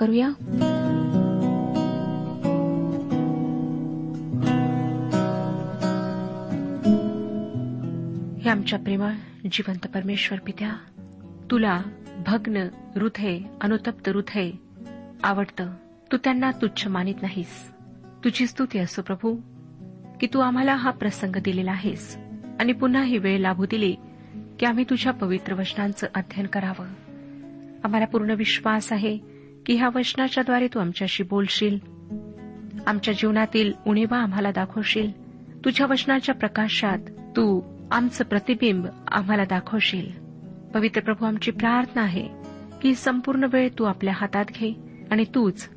करूया? हे आमच्या प्रेमळ जिवंत परमेश्वर पित्या तुला भग्न हृदय अनुतप्त हृदय आवडतं. तू त्यांना तुच्छ मानित नाहीस. तुझी स्तुती असो प्रभू की तू आम्हाला हा प्रसंग दिलेला आहेस आणि पुन्हा ही वेळ लाभू दिली की आम्ही तुझ्या पवित्र वचनांचं अध्ययन करावं. आम्हाला पूर्ण विश्वास आहे की ह्या वचनाच्याद्वारे तू आमच्याशी बोलशील. आमच्या जीवनातील उणीवा आम्हाला दाखवशील. तुझ्या वचनाच्या प्रकाशात तू आमचं प्रतिबिंब आम्हाला दाखवशील. पवित्र प्रभू आमची प्रार्थना आहे की ही संपूर्ण वेळ तू आपल्या हातात घे आणि तूच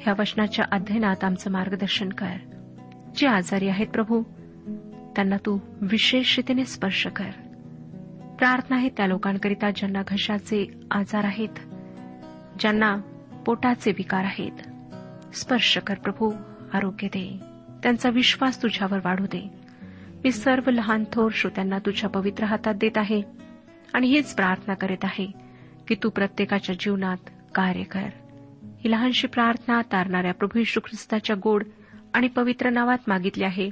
ह्या वचनाच्या अध्ययनात आमचं मार्गदर्शन कर. जे आजारी आहेत प्रभू त्यांना तू विशेष रीतीने स्पर्श कर. प्रार्थना आहे त्या लोकांकरिता ज्यांना घशाचे आजार आहेत ज्यांना पोटाचे विकार आहेत. स्पर्श कर प्रभू आरोग्य दे. त्यांचा विश्वास तुझ्यावर वाढू दे. मी सर्व लहान थोर श्रोत्यांना तुझ्या पवित्र हातात देत आहे आणि हीच प्रार्थना करीत आहे की तू प्रत्येकाच्या जीवनात कार्य कर. ही लहानशी प्रार्थना तारणाऱ्या प्रभू यशू ख्रिस्ताच्या गोड आणि पवित्र नावात मागितली आहे.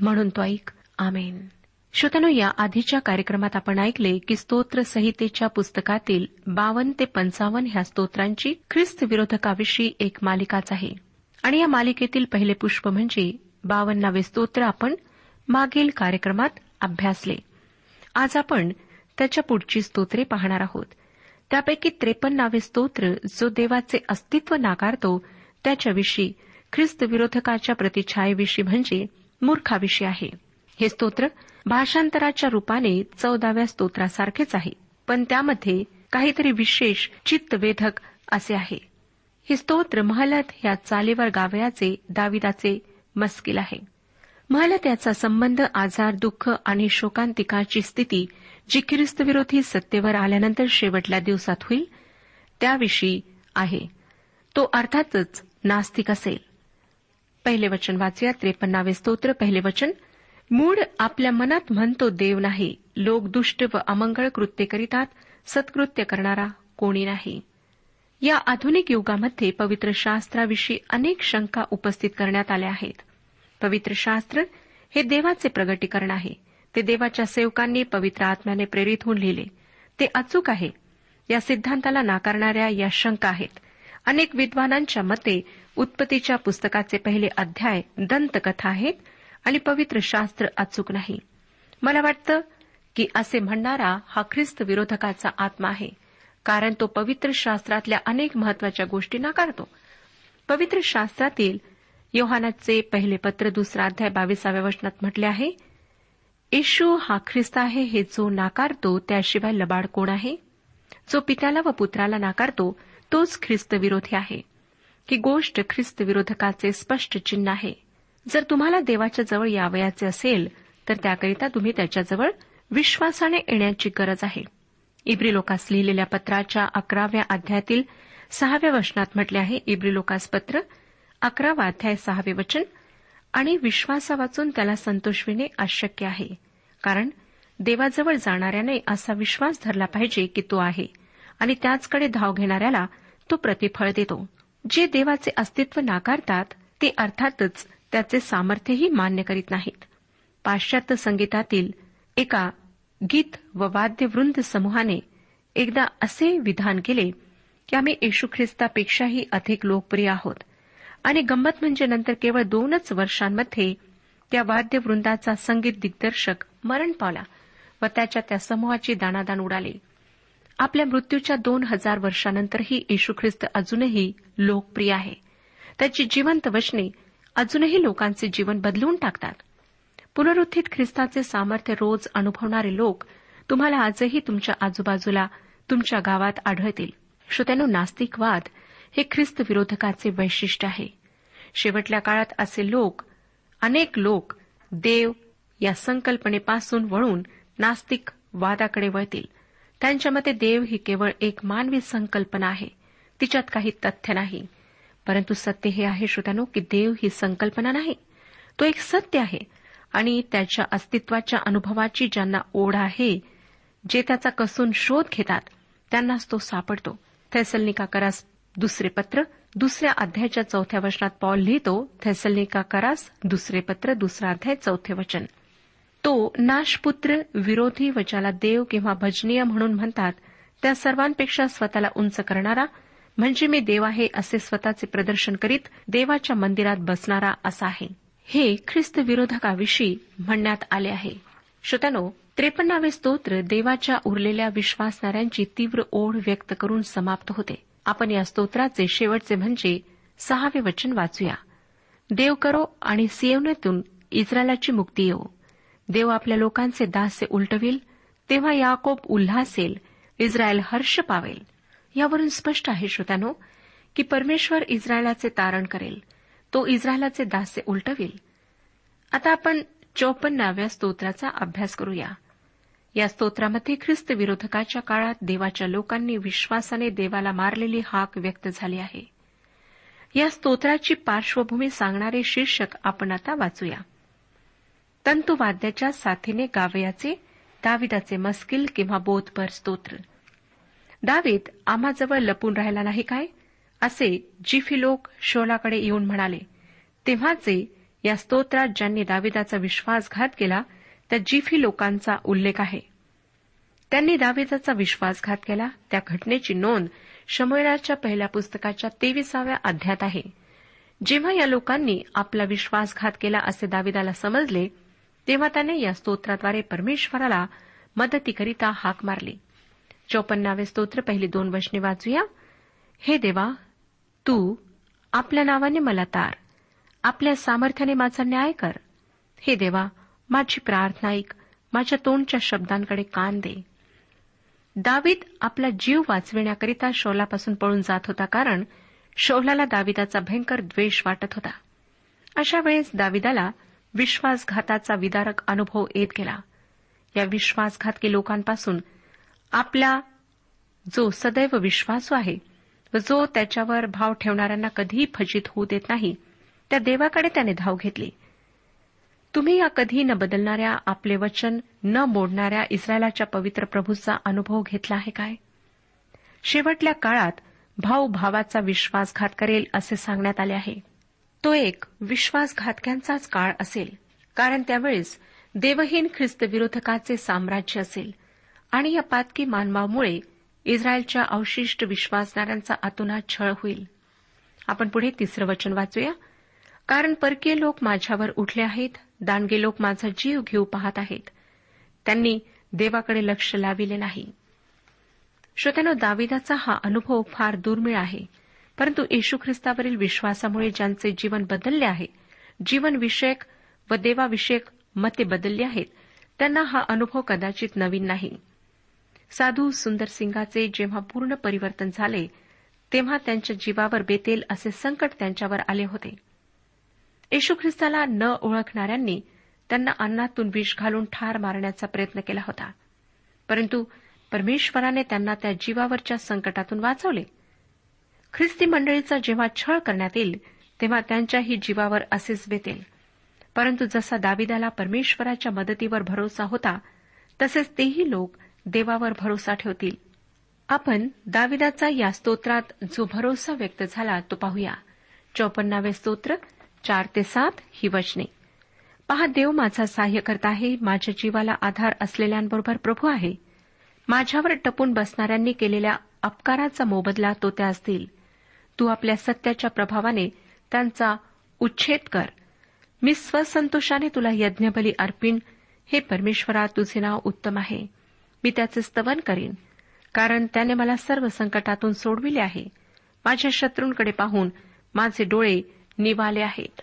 म्हणून तो ऐक. आमेन. श्रोतनो या आधीच्या कार्यक्रमात आपण ऐकले की स्तोत्र संहितेच्या पुस्तकातील बावन्न ते पंचावन्न ह्या स्तोत्रांची ख्रिस्त विरोधकाविषयी एक मालिकाच आहे. आणि या मालिकेतील पहिले पुष्प म्हणजे बावन्नावे स्तोत्र आपण मागील कार्यक्रमात अभ्यासले. आज आपण त्याच्या पुढची स्तोत्रे पाहणार आहोत. त्यापैकी त्रेपन्नावे स्तोत्र जो देवाचे अस्तित्व नाकारतो त्याच्याविषयी ख्रिस्त विरोधकाच्या प्रतिछायेविषयी म्हणजे मूर्खाविषयी आहे. हे स्तोत्र भाषांतराच्या रूपाने चौदाव्या स्तोत्रासारखेच आहे. पण त्यामध्ये काहीतरी विशेष चित्तवेधक असे आहे. हे स्तोत्र महलत या चालीवर गावयाचे दाविदाचे मस्किल आहे. महलत याचा संबंध आजार दुःख आणि शोकांतिकाची स्थिती जी ख्रिस्तविरोधी सत्तेवर आल्यानंतर शेवटल्या दिवसात होईल त्याविषयी आहे. तो अर्थातच नास्तिक असेल. पहिले वचन वाचूया त्रेपन्नावे स्तोत्र पहिले वचन मूळ आपल्या मनात म्हणतो देव नाही लोक दुष्ट व अमंगळ कृत्य करीतात सत्कृत्य करणारा कोणी नाही. या आधुनिक युगामध्ये पवित्र शास्त्राविषयी अनेक शंका उपस्थित करण्यात आल्या आहेत. पवित्र शास्त्र हे देवाचे प्रगटीकरण आहे. ते देवाच्या सेवकांनी पवित्र आत्म्याने प्रेरित होऊन लिहिले. ते अचूक आहे. या सिद्धांताला नाकारणाऱ्या या शंका आहेत. अनेक विद्वानांच्या मते उत्पत्तीच्या पुस्तकाचे पहिले अध्याय दंतकथा आहेत. आणि पवित्र शास्त्र अचूक नाही. मला वाटतं की असे म्हणणारा हा ख्रिस्त विरोधकाचा आत्मा आहे कारण तो पवित्र शास्त्रातल्या अनेक महत्त्वाच्या गोष्टी नाकारतो. पवित्र शास्त्रातील योहानाचे पहिले पत्र दुसरा अध्याय बावीसाव्या वचनात म्हटले आहे येशू हा ख्रिस्त आहे हे जो नाकारतो त्याशिवाय लबाड कोण आहे? जो पित्याला व पुत्राला नाकारतो तोच ख्रिस्त विरोधी आहे. ही गोष्ट ख्रिस्त विरोधकाचे स्पष्ट चिन्ह आहे. जर तुम्हाला देवाच्या जवळ यावयाचे असेल तर त्याकरिता तुम्ही त्याच्याजवळ विश्वासाने येण्याची गरज आहे. इब्री लोकास लिहिलेल्या पत्राच्या अकराव्या अध्यायातील सहाव्या वचनात म्हटले आहे इब्री लोकास पत्र अकरावा अध्याय सहावे वचन आणि विश्वासा वाचून त्याला संतोषविणे अशक्य आहे कारण देवाजवळ जाणाऱ्याने असा विश्वास धरला पाहिजे की तो आहे आणि त्याचकडे धाव घेणाऱ्याला तो प्रतिफळ देतो. जे देवाचे अस्तित्व नाकारतात ते अर्थातच त्याचे सामर्थ्यही मान्य करीत नाहीत. पाश्चात्य संगीतातील एका गीत व वाद्यवृंद समूहाने एकदा असे विधान केले की आम्ही येशू ख्रिस्तापेक्षाही अधिक लोकप्रिय आहोत. आणि गंमत म्हणजे नंतर केवळ दोनच वर्षांमध्ये त्या वाद्यवृंदाचा संगीत दिग्दर्शक मरण पावला व त्याच्या त्या समूहाची दाणादाण उडाली. आपल्या मृत्यूच्या दोन हजार वर्षानंतरही येशू ख्रिस्त अजूनही लोकप्रिय आहे. त्याची जिवंत वचने अजूनही लोकांचे जीवन बदलून टाकतात. पुनरुत्थित ख्रिस्ताचे सामर्थ्य रोज अनुभवणारे लोक तुम्हाला आजही तुमच्या आजूबाजूला तुमच्या गावात आढळतील. श्रोत्यानो नास्तिकवाद हे ख्रिस्त विरोधकाचे वैशिष्ट्य आहे. शेवटल्या काळात असे लोक अनेक लोक देव या संकल्पनेपासून वळून नास्तिक वादाकडे वळतील. त्यांच्या मते देव ही केवळ एक मानवी संकल्पना आहे. तिच्यात काही तथ्य नाही. परंतु सत्य हे आहे श्रोत्यानो की देव ही संकल्पना नाही. तो एक सत्य आहे. आणि त्याच्या अस्तित्वाच्या अनुभवाची ज्यांना ओढ आहे जे त्याचा कसून शोध घेतात त्यांनाच तो सापडतो. थैसलनिका करास दुसरे पत्र दुसऱ्या अध्यायाच्या चौथ्या वचनात पॉल लिहितो थैसलनिका करास दुसरे पत्र दुसरा अध्याय चौथे वचन. तो नाशपुत्र विरोधी व ज्याला देव किंवा भजनीय म्हणून म्हणतात त्या सर्वांपेक्षा स्वतःला उंच करणारा म्हणजे मी देव आहे असे स्वतःचे प्रदर्शन करीत देवाच्या मंदिरात बसणारा असा आहे. हे ख्रिस्त विरोधकाविषयी म्हणण्यात आले आहे. श्रोत्यानो त्रेपन्नावे स्तोत्र देवाच्या उरलेल्या विश्वासणाऱ्यांची तीव्र ओढ व्यक्त करून समाप्त होते. आपण या स्तोत्राचे शेवटचे म्हणजे सहावे वचन वाचूया. देव करो आणि सियवनेतून इस्रायलाची मुक्ती येऊ देव आपल्या लोकांचे दास्य उलटविल तेव्हा याकोब उल्हासेल इस्रायल हर्ष पावेल. यावरून स्पष्ट आहे श्रोत्यानो की परमेश्वर इस्रायलाचे तारण करेल. तो इस्रायलाचे दास्य उलटविल. आता आपण चौपन्नाव्या स्तोत्राचा अभ्यास करूया. या स्तोत्रामध्ये ख्रिस्त विरोधकाच्या काळात देवाच्या लोकांनी विश्वासाने देवाला मारलेली हाक व्यक्त झाली आहे. या स्तोत्राची पार्श्वभूमी सांगणारे शीर्षक आपण आता वाचूया. तंतुवाद्याच्या साथीने गावयाचे दाविदाचे मस्किल किंवा बोधपर स्तोत्र. दावीद आम्हाजवळ लपून राहिला नाही काय? असे जिफी लोक शोलाकडे येऊन म्हणाले तेव्हाचे या स्तोत्रात ज्यांनी दाविदाचा विश्वासघात केला त्या जिफी लोकांचा उल्लेख आहे. त्यांनी दाविदाचा विश्वासघात केला. त्या घटनेची नोंद शमयराच्या पहिल्या पुस्तकाच्या तेविसाव्या अध्यात आहे. जेव्हा या लोकांनी आपला विश्वासघात केला असे दाविदाला समजले तेव्हा त्याने या स्तोत्राद्वारे परमेश्वराला मदतीकरिता हाक मारली. चौपन्नावे स्तोत्र पहिली दोन वचने वाचूया. हे देवा तू आपल्या नावाने मला तार आपल्या सामर्थ्याने माझा न्याय कर. हे देवा माझी प्रार्थना ऐक माझ्या तोंडच्या शब्दांकडे कान दे. दावीद आपला जीव वाचविण्याकरिता शौलापासून पळून जात होता कारण शौलाला दाविदाचा भयंकर द्वेष वाटत होता. अशा वेळेस दाविदाला विश्वासघाताचा विदारक अनुभव येत गेला. या विश्वासघातकी लोकांपासून आपला जो सदैव विश्वासू आहे व जो त्याच्यावर भाव ठेवणाऱ्यांना कधीही फजित होऊ देत नाही त्या देवाकडे त्याने धाव घेतली. तुम्ही या कधी न बदलणाऱ्या आपले वचन न मोडणाऱ्या इस्रायलाच्या पवित्र प्रभूचा अनुभव घेतला आहे काय? शेवटल्या काळात भाऊ भावाचा विश्वासघात करेल असे सांगण्यात आले आहे. तो एक विश्वासघातक्यांचाच काळ असेल कारण त्यावेळेस देवहीन ख्रिस्तविरोधकाचे साम्राज्य असेल. आणि या पातकी मानवामुळे इस्रायलच्या अवशिष्ट विश्वासणाऱ्यांचा अतोनात छळ होईल. आपण पुढे तिसरं वचन वाचूया. कारण परकीय लोक माझ्यावर उठले आहेत दांडगे लोक माझा जीव घेऊ पाहत आहेत. त्यांनी देवाकडे लक्ष लाविले नाही. श्रोत्यानो दाविदाचा हा अनुभव फार दुर्मिळ आहे. परंतु येशू ख्रिस्तावरील विश्वासामुळे ज्यांचे जीवन बदलले आहे जीवनविषयक व देवाविषयक मते बदलली आहेत त्यांना हा अनुभव कदाचित नवीन नाही. साधू सुंदर सिंगाचे जेव्हा पूर्ण परिवर्तन झाले तेव्हा त्यांच्या जीवावर बेतेल असे संकट त्यांच्यावर आले होते. येशू ख्रिस्ताला न ओळखणाऱ्यांनी त्यांना अन्नातून विष घालून ठार मारण्याचा प्रयत्न केला होता. परंतु परमेश्वराने त्यांना त्या जीवावरच्या संकटातून वाचवले. ख्रिस्ती मंडळीचा जेव्हा छळ करण्यात येईल तेव्हा त्यांच्याही जीवावर असेच बेतेल. परंतु जसा दाविदाला परमेश्वराच्या मदतीवर भरोसा होता तसेच तेही लोक देवावर भरोसा ठेवतील. आपण दाविदाचा या स्तोत्रात जो भरोसा व्यक्त झाला तो पाहूया. चौपन्नावे स्तोत्र चार ते सात ही वचने. पहा देव माझा सहाय्य करत आहे माझ्या जीवाला आधार असलेल्यांबरोबर प्रभू आहे. माझ्यावर टपून बसणाऱ्यांनी केलेल्या अपकाराचा मोबदला तो त्या असतील. तू आपल्या सत्याच्या प्रभावाने त्यांचा उच्छेद कर. मी स्वसंतोषाने तुला यज्ञबली अर्पीन हे परमेश्वरा तुझे नाव उत्तम आहे. मी त्याचे स्तवन करीन कारण त्याने मला सर्व संकटातून सोडविले आहे. माझ्या शत्रूंकडे पाहून माझे डोळे निवाले आहेत.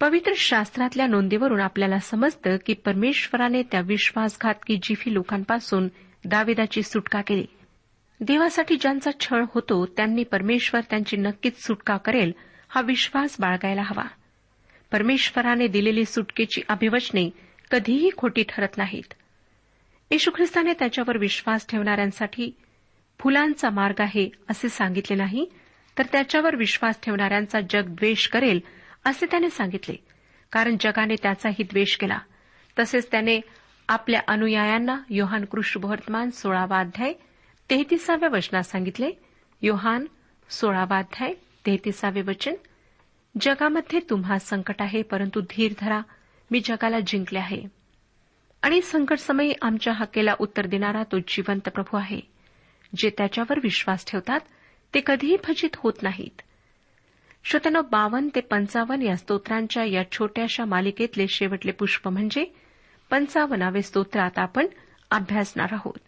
पवित्र शास्त्रातल्या नोंदीवरून आपल्याला समजतं की परमेश्वराने त्या विश्वासघातकी जिफी लोकांपासून दाविदाची सुटका केली. देवासाठी ज्यांचा छळ होतो त्यांनी परमेश्वर त्यांची नक्कीच सुटका करेल हा विश्वास बाळगायला हवा. परमेश्वराने दिलेली सुटकेची अभिवचने कधीही खोटी ठरत नाहीत. येशू ख्रिस्ताने त्याच्यावर विश्वास ठेवणाऱ्यांसाठी फुलांचा मार्ग आहे असे सांगितले नाही तर त्याच्यावर विश्वास ठेवणाऱ्यांचा जग द्वेष करेल असे त्याने सांगितले. कारण जगाने त्याचाही द्वेष केला. तसेच त्याने आपल्या अनुयायांना योहान कृष्णवर्तमान सोळावा अध्याय तेहतीसाव्या वचनात सांगितले. योहान सोळावा अध्याय तेहतीसावे वचन जगामध्ये तुम्हा संकट आहे परंतु धीर धरा मी जगाला जिंकले आहे. आणि संकटसमयी आमच्या हक्केला उत्तर देणारा तो जिवंत प्रभू आहे. जे त्याच्यावर विश्वास ठेवतात ते कधीही फजित होत नाहीत. श्रोत्यानो बावन्न ते पंचावन्न या स्तोत्रांच्या या छोट्याशा मालिकेतले शेवटले पुष्प म्हणजे पंचावन्नावे स्तोत्रात आपण अभ्यासणार आहोत.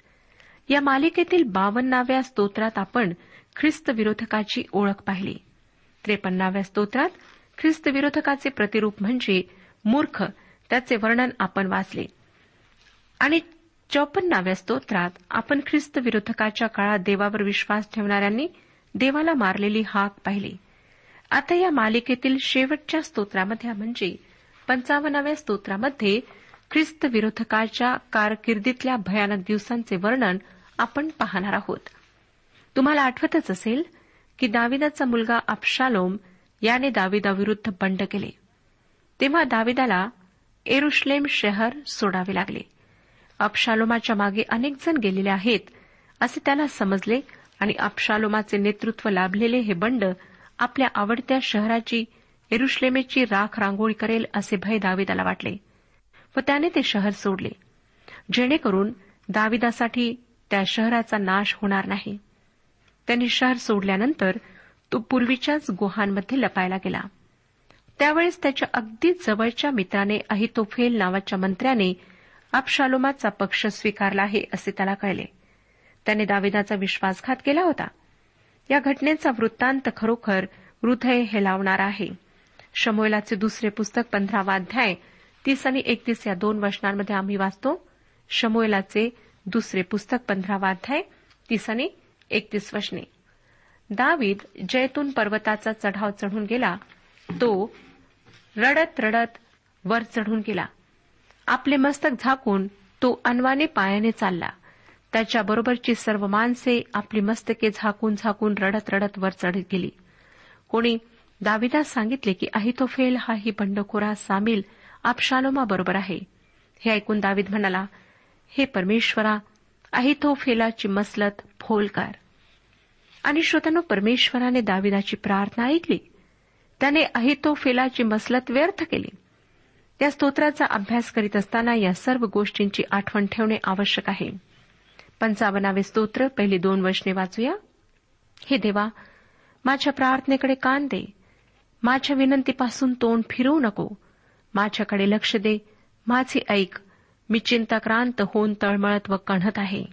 या मालिकेतील बावन्नाव्या स्तोत्रात आपण ख्रिस्तविरोधकाची ओळख पाहिली. त्रेपन्नाव्या स्तोत्रात ख्रिस्तविरोधकाचे प्रतिरूप म्हणजे मूर्ख त्याचे वर्णन आपण वाचले. आणि चौपन्नाव्या स्तोत्रात आपण ख्रिस्त विरोधकाच्या काळात देवावर विश्वास ठेवणाऱ्यांनी देवाला मारलेली हाक पाहिली. आता या मालिकेतील शेवटच्या स्तोत्रामध्ये म्हणजे पंचावन्नाव्या स्तोत्रामध्ये ख्रिस्त विरोधकाच्या कारकिर्दीतल्या भयानक दिवसांचे वर्णन आपण पाहणार आहोत. तुम्हाला आठवतच असेल की दाविदाचा मुलगा अप्शालोम याने दाविदाविरुद्ध बंड केले. तेव्हा दाविदाला एरुश्लेम शहर सोडावे लागले. अपशालोमाच्या मागे अनेक जण गेलेले आहेत असे त्याला समजले आणि अपशालोमाचे नेतृत्व लाभलेले हे बंड आपल्या आवडत्या शहराची एरुश्लेमेची राख रांगोळी करेल असे भय दाविदाला वाटले व त्याने ते शहर सोडले. जेणेकरून दाविदासाठी त्या शहराचा नाश होणार नाही. त्यांनी शहर सोडल्यानंतर तो पूर्वीच्याच गुहांमध्ये लपायला गेला. त्यावेळेस त्याच्या अगदी जवळच्या मित्राने अहितोफेल नावाच्या मंत्र्याने आपशालोमाचा पक्ष स्वीकारला आहे असे त्याला कळले. त्याने दाविदाचा विश्वासघात केला होता. या घटनेचा वृत्तांत खरोखर हृदय हेलावणार आहे. शमोलाचे दुसरे पुस्तक पंधरावा अध्याय तीस आणि एकतीस या दोन वचनांमध्ये आम्ही वाचतो. शमोलाचे दुसरे पुस्तक पंधरावा अध्याय तीस आणि एकतीस वचने. दावीद जैतून पर्वताचा चढाव चढून गेला. तो रडत रडत वर चढून गेला. आपले मस्तक झाकून तो अनवाने पायाने चालला. त्याच्याबरोबरची सर्व माणसे आपली मस्तके झाकून झाकून रडत रडत वर चढत गेली. कोणी दाविदास सांगितले की अहितोफेल हा ही बंडखोरा सामील बरोबर आहे. हे ऐकून दावीद म्हणाला हे परमेश्वरा अहितोफेलाची मसलत फोलकार. आणि श्रोत्यानो परमेश्वराने दाविदाची प्रार्थना ऐकली. त्याने अहितोफेलाची मसलत व्यर्थ केली. त्या स्तोत्राचा अभ्यास करीत असताना या सर्व गोष्टींची आठवण ठेवणे आवश्यक आहे. पंचावनावे स्तोत्र पहिली दोन वचने वाचूया. हे देवा माझ्या प्रार्थनेकडे कान दे. माझ्या विनंतीपासून तोंड फिरवू नको. माझ्याकडे लक्ष दे. माझे ऐक. मी चिंताक्रांत होऊन तळमळत व कणत आहे.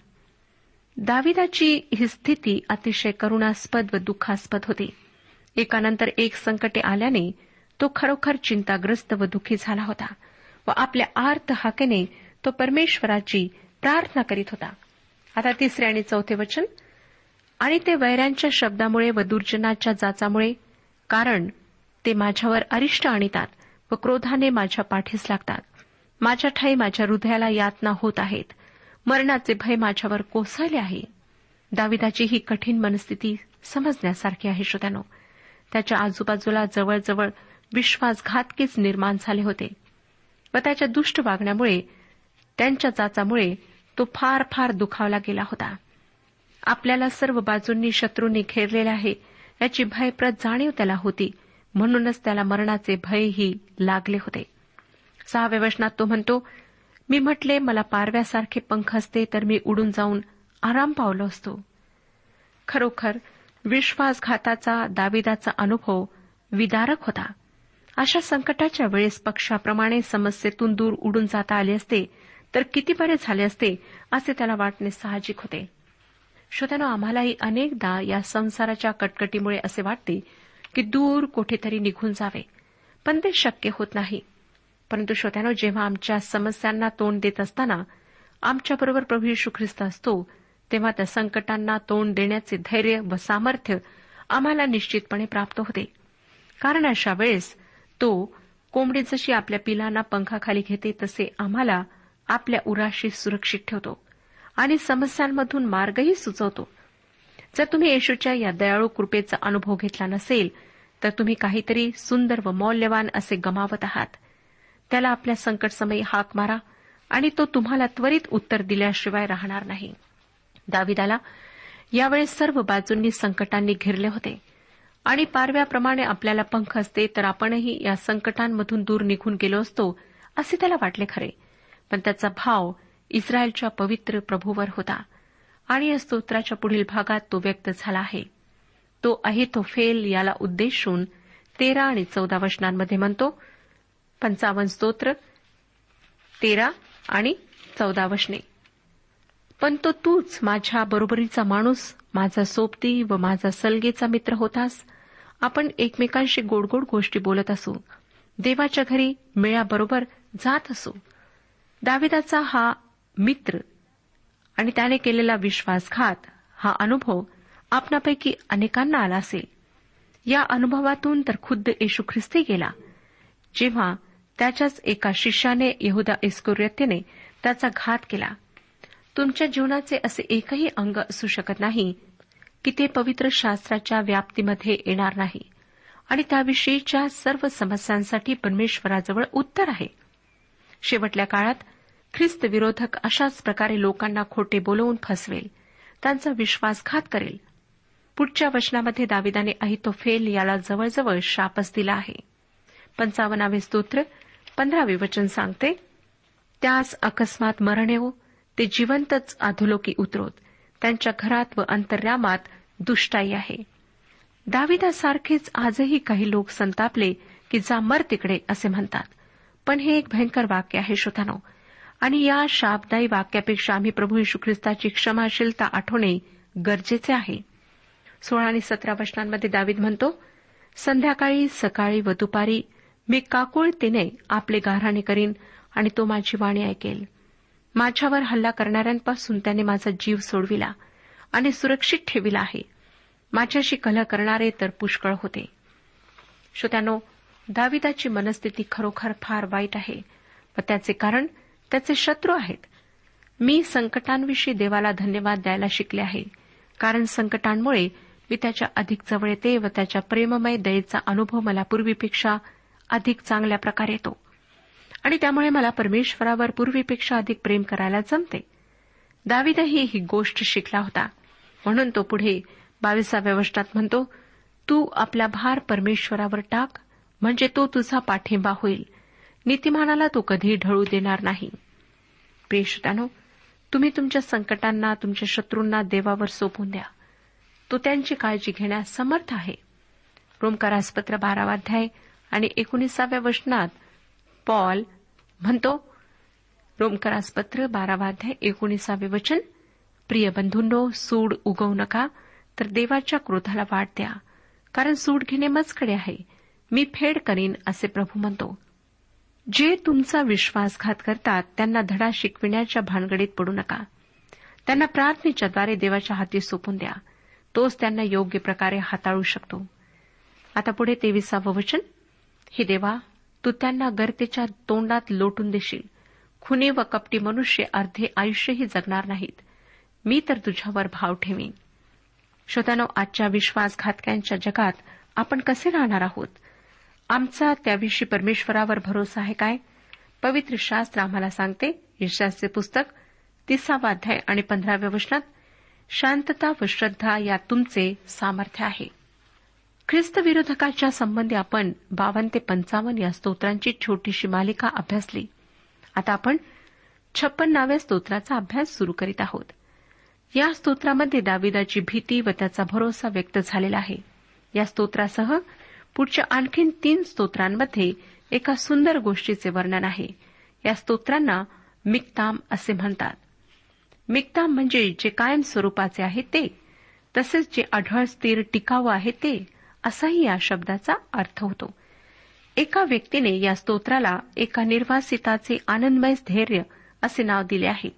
दाविदाची ही स्थिती अतिशय करुणास्पद व दुःखास्पद होती. एकानंतर एक संकटे आल्याने तो खरोखर चिंताग्रस्त व दुःखी झाला होता व आपल्या आर्त हाकेने तो परमेश्वराची प्रार्थना करीत होता. आता तिसरे आणि चौथे वचन. आणि ते वैऱ्यांच्या शब्दामुळे व दुर्जनाच्या जाचामुळे कारण ते माझ्यावर अरिष्ट आणतात व क्रोधाने माझ्या पाठीस लागतात. माझ्या ठाई माझ्या हृदयाला यातना होत आहेत. मरणाचे भय माझ्यावर कोसळले आहे. दाविदाची ही कठीण मनस्थिती समजण्यासारखी आहे श्रोत्यानो. त्याच्या आजूबाजूला जवळजवळ विश्वासघातकीच निर्माण झाले होते व त्याच्या दुष्ट वागण्यामुळे त्यांच्या जाचामुळे तो फार फार दुखावला गेला होता. आपल्याला सर्व बाजूंनी शत्रूंनी घेरलेला आहे याची भयप्रद जाणीव त्याला होती म्हणूनच त्याला मरणाचे भयही लागले होते. सहाव्या वचनात तो म्हणतो मी म्हटले मला पारव्यासारखे पंख असते तर मी उडून जाऊन आराम पावलो असतो. खरोखर विश्वासघाताचा दाविदाचा अनुभव विदारक होता. अशा संकटाच्या वेळेस पक्षाप्रमाणे समस्येतून दूर उडून जाता आले असते तर किती बरे झाले असते असे त्याला वाटणे साहजिक होते. श्रोत्यानो आम्हालाही अनेकदा या संसाराच्या कटकटीमुळे असे वाटते की दूर कुठेतरी निघून जावे. पण ते शक्य होत नाही. परंतु श्रोत्यानो जेव्हा आमच्या समस्यांना तोंड देत असताना आमच्याबरोबर प्रभू यशू ख्रिस्त असतो तेव्हा त्या संकटांना तोंड देण्याचे धैर्य व सामर्थ्य आम्हाला निश्चितपणे प्राप्त होते. कारण अशा वेळेस तो कोंबडी जशी आपल्या पिलांना पंखाखाली घेते तसे आम्हाला आपल्या उराशी सुरक्षित ठेवतो आणि समस्यांमधून मार्गही सुचवतो. जर तुम्ही येशूच्या या दयाळू कृपेचा अनुभव घेतला नसेल तर तुम्ही काहीतरी सुंदर व मौल्यवान असे गमावत आहात. त्याला आपल्या संकटसमयी हाक मारा आणि तो तुम्हाला त्वरित उत्तर दिल्याशिवाय राहणार नाही. दाविदाला यावेळी सर्व बाजूंनी संकटांनी घेरले होते. आणि पारव्याप्रमाणे आपल्याला पंख असते तर आपणही या संकटांमधून दूर निघून गेलो असतो असे त्याला वाटले खरे. पण त्याचा भाव इस्रायलच्या पवित्र प्रभूवर होता आणि या स्तोत्राच्या पुढील भागात तो व्यक्त झाला आहे. तो आहे तो फेल याला उद्देशून तेरा आणि चौदा वचनांमध्ये म्हणतो पंचावन्न स्तोत्र तेरा आणि चौदा वचने. पण तो तूच माझ्या बरोबरीचा माणूस माझा सोबती व माझा सलगेचा मित्र होतास आपण एकमेकांशी गोडगोड गोष्टी बोलत असू. देवाच्या घरी मेळ्याबरोबर जात असू. दाविदाचा हा मित्र आणि त्याने केलेला विश्वासघात हा अनुभव आपणापैकी अनेकांना आला असेल. या अनुभवातून तर खुद्द येशू ख्रिस्ती गेला. जेव्हा त्याच्याच एका शिष्याने यहुदा इस्कुर्यतेने त्याचा घात केला. तुमच्या जीवनाचे असे एकही अंग असू शकत नाही. की ते पवित्र शास्त्राच्या व्याप्तीमध्ये येणार नाही. आणि त्याविषयीच्या सर्व समस्यांसाठी परमेश्वराजवळ उत्तर आहे. शेवटल्या काळात ख्रिस्त विरोधक अशाच प्रकारे लोकांना खोटे बोलवून फसवेल. त्यांचा विश्वासघात करेल. पुढच्या वचनामध्ये दाविदाने अहितोफेल याला जवळजवळ शापच दिला आहे. पंचावन्नावे स्तोत्र पंधरावे वचन सांगते त्यास अकस्मात मरण येवो ते जिवंतच अधोलोकी उतरोत. त्यांच्या घरात व अंतर्यामात दुष्टाई आहे. दाविदासारखेच आजही काही लोक संतापले की जा मर तिकडे असे म्हणतात. पण हे एक भयंकर वाक्य आहे श्रोतानो. आणि या शापदायी वाक्यापेक्षा आम्ही प्रभू यशू ख्रिस्ताची क्षमाशीलता आठवणे गरजेचे आहे. सोळा आणि सतरा वचनांमध्ये दावीद म्हणतो संध्याकाळी सकाळी व दुपारी मी काकुळतीने आपले गारहाणे करीन आणि तो माझी वाणी ऐकेल. माझ्यावर हल्ला करणाऱ्यांपासून त्याने माझा जीव सोडविला. आणि सुरक्षित ठेविला आहे. माझ्याशी कलह करणारे तर पुष्कळ होते. श्रोत्यानो दाविदाची मनस्थिती खरोखर फार वाईट आहे. व त्याचे कारण त्याचे शत्रू आहेत. मी संकटांविषयी देवाला धन्यवाद द्यायला शिकले आहे. कारण संकटांमुळे मी त्याच्या अधिक जवळ येते व त्याच्या प्रेममय दयेचा अनुभव मला पूर्वीपेक्षा अधिक चांगल्या प्रकारे येतो. आणि त्यामुळे मला परमेश्वरावर पूर्वीपेक्षा अधिक प्रेम करायला जमते. दाविदही ही गोष्ट शिकला होता. म्हणून तो पुढे बावीसाव्या वर्षात म्हणतो तू आपला भार परमेश्वरावर टाक म्हणजे तो तुझा पाठिंबा होईल. नीतिमानाला तो कधी ढळू देणार नाही. प्रियश्रोतानो तुम्ही तुमच्या संकटांना तुमच्या शत्रूंना देवावर सोपून द्या. तो त्यांची काळजी घेण्यास समर्थ आहे. रोमकारासपत्र बारावाध्याय आणि एकोणीसाव्या वचनात पॉल म्हणतो रोमकरासपत्र बारावाध्याय एकोणीसावे वचन. प्रिय बंधूंनो सूड उगवू नका तर देवाच्या क्रोधाला वाट द्या कारण सूड घेणे मजकडे आहे. मी फेड करीन असे प्रभू म्हणतो. जे तुमचा विश्वासघात करतात त्यांना धडा शिकविण्याच्या भानगडीत पडू नका. त्यांना प्रार्थनेच्याद्वारे देवाच्या हाती सोपून द्या. तोच त्यांना योग्य प्रकारे हाताळू शकतो. आता पुढे तेविसावं वचन. हे देवा तू त्यांना गर्तेच्या तोंडात लोटून देशील. खुने व कपटी मनुष्य अर्धे आयुष्यही जगणार नाहीत. मी तर तुझ्यावर भाव ठेवीन. श्रोत्यानो आजच्या विश्वासघातक्यांच्या जगात आपण कसे राहणार आहोत? आमचा त्याविषयी परमेश्वरावर भरोसा आहे काय? पवित्र शास्त्र आम्हाला सांगते यशाचे पुस्तक तिसावा अध्याय आणि पंधराव्या वचनात शांतता व श्रद्धा या तुमचे सामर्थ्य आहे. ख्रिस्त विरोधकाच्या संबंधी आपण बावन्न ते पंचावन्न या स्तोत्रांची छोटीशी मालिका अभ्यासली. आता आपण छप्पन्नाव्या स्तोत्राचा अभ्यास सुरू करीत आहोत. या स्तोत्रामध्ये दाविदाची भीती व त्याचा भरोसा व्यक्त झालेला आहे. या स्तोत्रासह पुढच्या आणखीन तीन स्तोत्रांमध्ये एका सुंदर गोष्टीचे वर्णन आहे. या स्तोत्रांना मिक्ताम असे म्हणतात. मिक्ताम म्हणजे जे कायम स्वरूपाचे आहे ते तसेच जे आढळ स्थिर टिकाऊ आहे ते असाही या शब्दाचा अर्थ होतो. एका व्यक्तीने या स्तोत्राला एका निर्वासिताचे आनंदमय धैर्य असे नाव दिले आहे.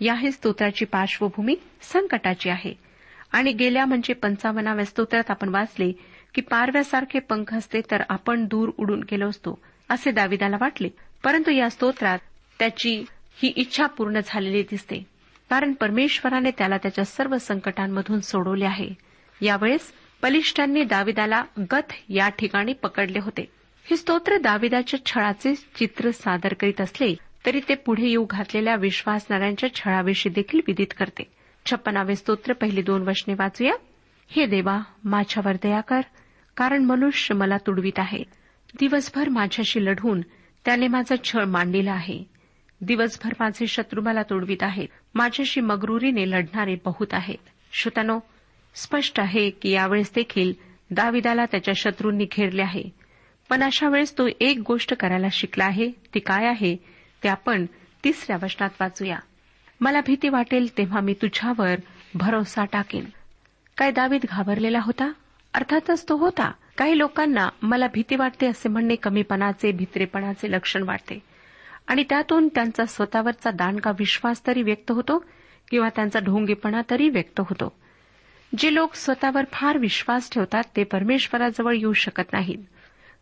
या हे स्तोत्राची पार्श्वभूमी संकटाची आहे. आणि गेल्या म्हणजे पंचावन्नाव्या स्तोत्रात आपण वाचले की पारव्यासारखे पंख असते तर आपण दूर उडून गेलो असतो असे दाविदाला वाटले. परंतु या स्तोत्रात त्याची ही इच्छा पूर्ण झालेली दिसते. कारण परमेश्वराने त्याला त्याच्या सर्व संकटांमधून सोडवले आहे. यावेळेस बलिष्ठांनी दाविदाला गथ या ठिकाणी पकडले होते. हे स्तोत्र दाविदाच्या छळाचे चित्र सादर करीत असले तरी ते पुढे येऊ घातलेल्या विश्वासणाऱ्यांच्या छळाविषयी देखील विदित करते. छप्पनावे स्तोत्र पहिली दोन वचने वाचूया. हे देवा माझ्यावर दया कर कारण मनुष्य मला तुडवीत आहे. दिवसभर माझ्याशी लढून त्याने माझा छळ मांडलेला आहे. दिवसभर माझे शत्रू मला तुडवीत आहेत. माझ्याशी मगरुरीने लढणारे बहुत आहेत. श्रोतानो स्पष्ट आहे की यावेळेस देखील दाविदाला त्याच्या शत्रूंनी घेरले आहे. पण अशा वेळेस तो एक गोष्ट करायला शिकला आहे. ती काय आहे? ते आपण तिसऱ्या वचनात वाचूया. मला भीती वाटेल तेव्हा मी तुझ्यावर भरोसा टाकेन. काय दावीद घाबरलेला होता? अर्थातच तो होता. काही लोकांना मला भीती वाटते असे म्हणणे कमीपणाचे भित्रेपणाचे लक्षण वाटते. आणि त्यातून त्यांचा स्वतःवरचा दानका विश्वास तरी व्यक्त होतो किंवा त्यांचा ढोंगेपणा तरी व्यक्त होतो. जे लोक स्वतःवर फार विश्वास ठेवतात ते परमेश्वराजवळ येऊ शकत नाहीत.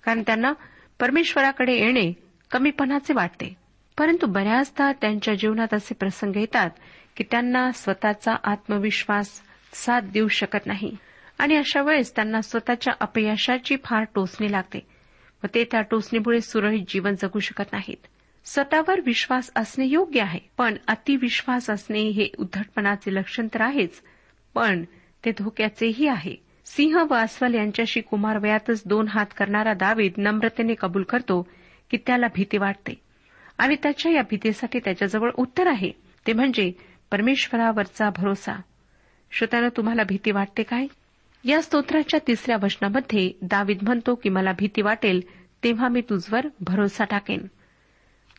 कारण त्यांना परमेश्वराकडे येणे कमीपणाचे वाटते. परंतु बऱ्याचदा त्यांच्या जीवनात असे प्रसंग येतात की त्यांना स्वतःचा आत्मविश्वास साथ देऊ शकत नाही. आणि अशा वेळेस त्यांना स्वतःच्या अपयशाची फार टोचणी लागते. व ते त्या टोचणीमुळे सुरळीत जीवन जगू शकत नाहीत. स्वतःवर विश्वास असणे योग्य आहे पण अतिविश्वास असणे हे उद्धटपणाचे लक्षण तर आहेच पण ते धोक्याचेही आहे. सिंह व अस्वल यांच्याशी कुमार वयातच दोन हात करणारा दावीद नम्रतेने कबूल करतो की त्याला भीती वाटते. आणि त्याच्या या भीतीसाठी त्याच्याजवळ उत्तर आहे. ते म्हणजे परमेश्वरावरचा भरोसा. श्रोत्यानं तुम्हाला भीती वाटते काय? या स्तोत्राच्या तिसऱ्या वचनामध्ये दावीद म्हणतो की मला भीती वाटेल तेव्हा मी तुझवर भरोसा टाकेन.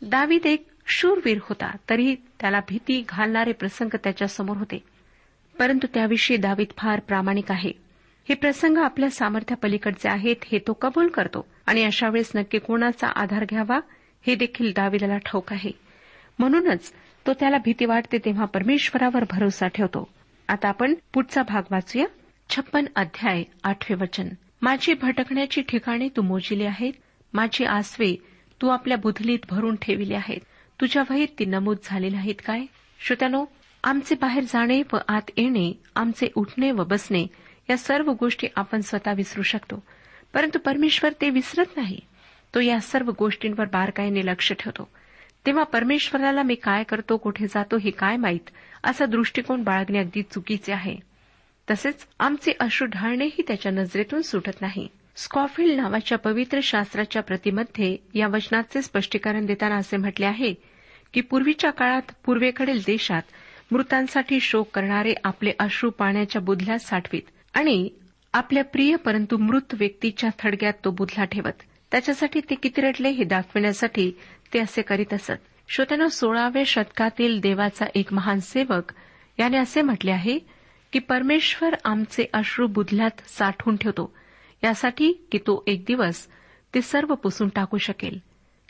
दावीद एक शूरवीर होता तरी त्याला भीती घालणारे प्रसंग त्याच्यासमोर होते. परंतु त्याविषयी दावीद फार प्रामाणिक आहे. हे प्रसंग आपल्या सामर्थ्यापलीकडचे आहेत हे तो कबूल करतो. आणि अशा वेळेस नक्की कोणाचा आधार घ्यावा हे देखील दाविदाला ठाऊक आहे. म्हणूनच तो त्याला भीती वाटते तेव्हा परमेश्वरावर भरोसा ठेवतो. आता आपण पुढचा भाग वाचूया. छप्पन अध्याय आठवे वचन. माझी भटकण्याची ठिकाणे तू मोजिली आहेत. माझी आसवे तू आपल्या बुधलीत भरून ठेविली आहेत. तुझ्या वहीत ती नमूद झालेली आहेत काय? श्रोत्यानो आमचे बाहेर जाणे व आत येणे आमचे उठणे व बसणे या सर्व गोष्टी आपण स्वतः विसरू शकतो. परंतु परमेश्वर ते विसरत नाही. तो या सर्व गोष्टींवर बारकाईने लक्ष ठेवतो. तेव्हा परमेश्वराला मी काय करतो कुठे जातो हे काय माहीत? असा दृष्टिकोन बाळगणे अगदी चुकीचे आहे. तसेच आमचे अश्रू ढाळणेही त्याच्या नजरेतून सुटत नाही. स्कॉफिल्ड नावाच्या पवित्र शास्त्राच्या प्रतिमध्ये या वचनाचे स्पष्टीकरण देताना असे म्हटले आहे की पूर्वीच्या काळात पूर्वेकडील देशात मृतांसाठी शोक करणारे आपले अश्रू पाण्याच्या बुधल्यात साठवीत. आणि आपल्या प्रिय परंतु मृत व्यक्तीच्या थडग्यात तो बुधला ठेवत. त्याच्यासाठी ते किती रडले हे दाखविण्यासाठी ते असे करीत असत. श्रोत्यानं सोळाव्या शतकातील देवाचा एक महान सेवक याने असे म्हटले आहे की परमेश्वर आमचे अश्रू बुधल्यात साठवून ठेवतो. यासाठी की तो एक दिवस ते सर्व पुसून टाकू शकेल.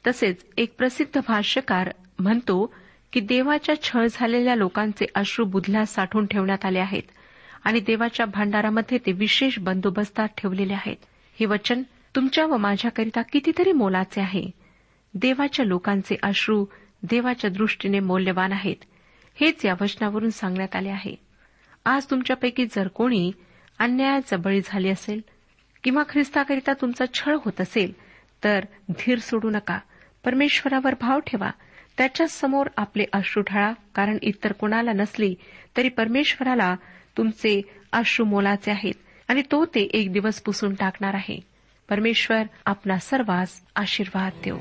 तसेच एक प्रसिद्ध भाष्यकार म्हणतो की देवाच्या छळ झालेल्या लोकांचे अश्रू बुधल्यात साठवून ठेवण्यात आले आहेत. आणि देवाच्या भांडारामध्ये ते विशेष बंदोबस्तात ठेवलेले आहेत. हे वचन तुमच्या व माझ्याकरिता कितीतरी मोलाचे आहे. देवाच्या लोकांचे अश्रू देवाच्या दृष्टीने मौल्यवान आहेत. हेच या वचनावरून सांगण्यात आले आहे. आज तुमच्यापैकी जर कोणी अन्यायाचा बळी झाली असेल किंवा ख्रिस्ताकरिता तुमचा छळ होत असेल तर धीर सोडू नका. परमेश्वरावर भाव ठेवा. त्याच्यासमोर आपले अश्रू ढाळा कारण इतर कोणाला नसली तरी परमेश्वराला तुमचे अश्रू मोलाचे आहेत आणि तो ते एक दिवस पुसून टाकणार आहे. परमेश्वर आपला सर्वांस आशीर्वाद देऊ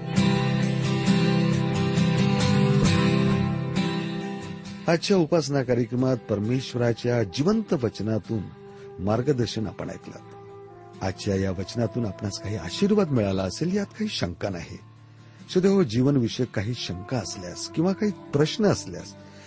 आजच्या उपासना कार्यक्रमात परमेश्वराच्या जिवंत वचनातून मार्गदर्शन आपण ऐकलं. आजच्या या वचनातून आपणास काही आशीर्वाद मिळाला असेल यात काही शंका नाही. सुदैव जीवनविषयक काही शंका असल्यास किंवा काही प्रश्न असल्यास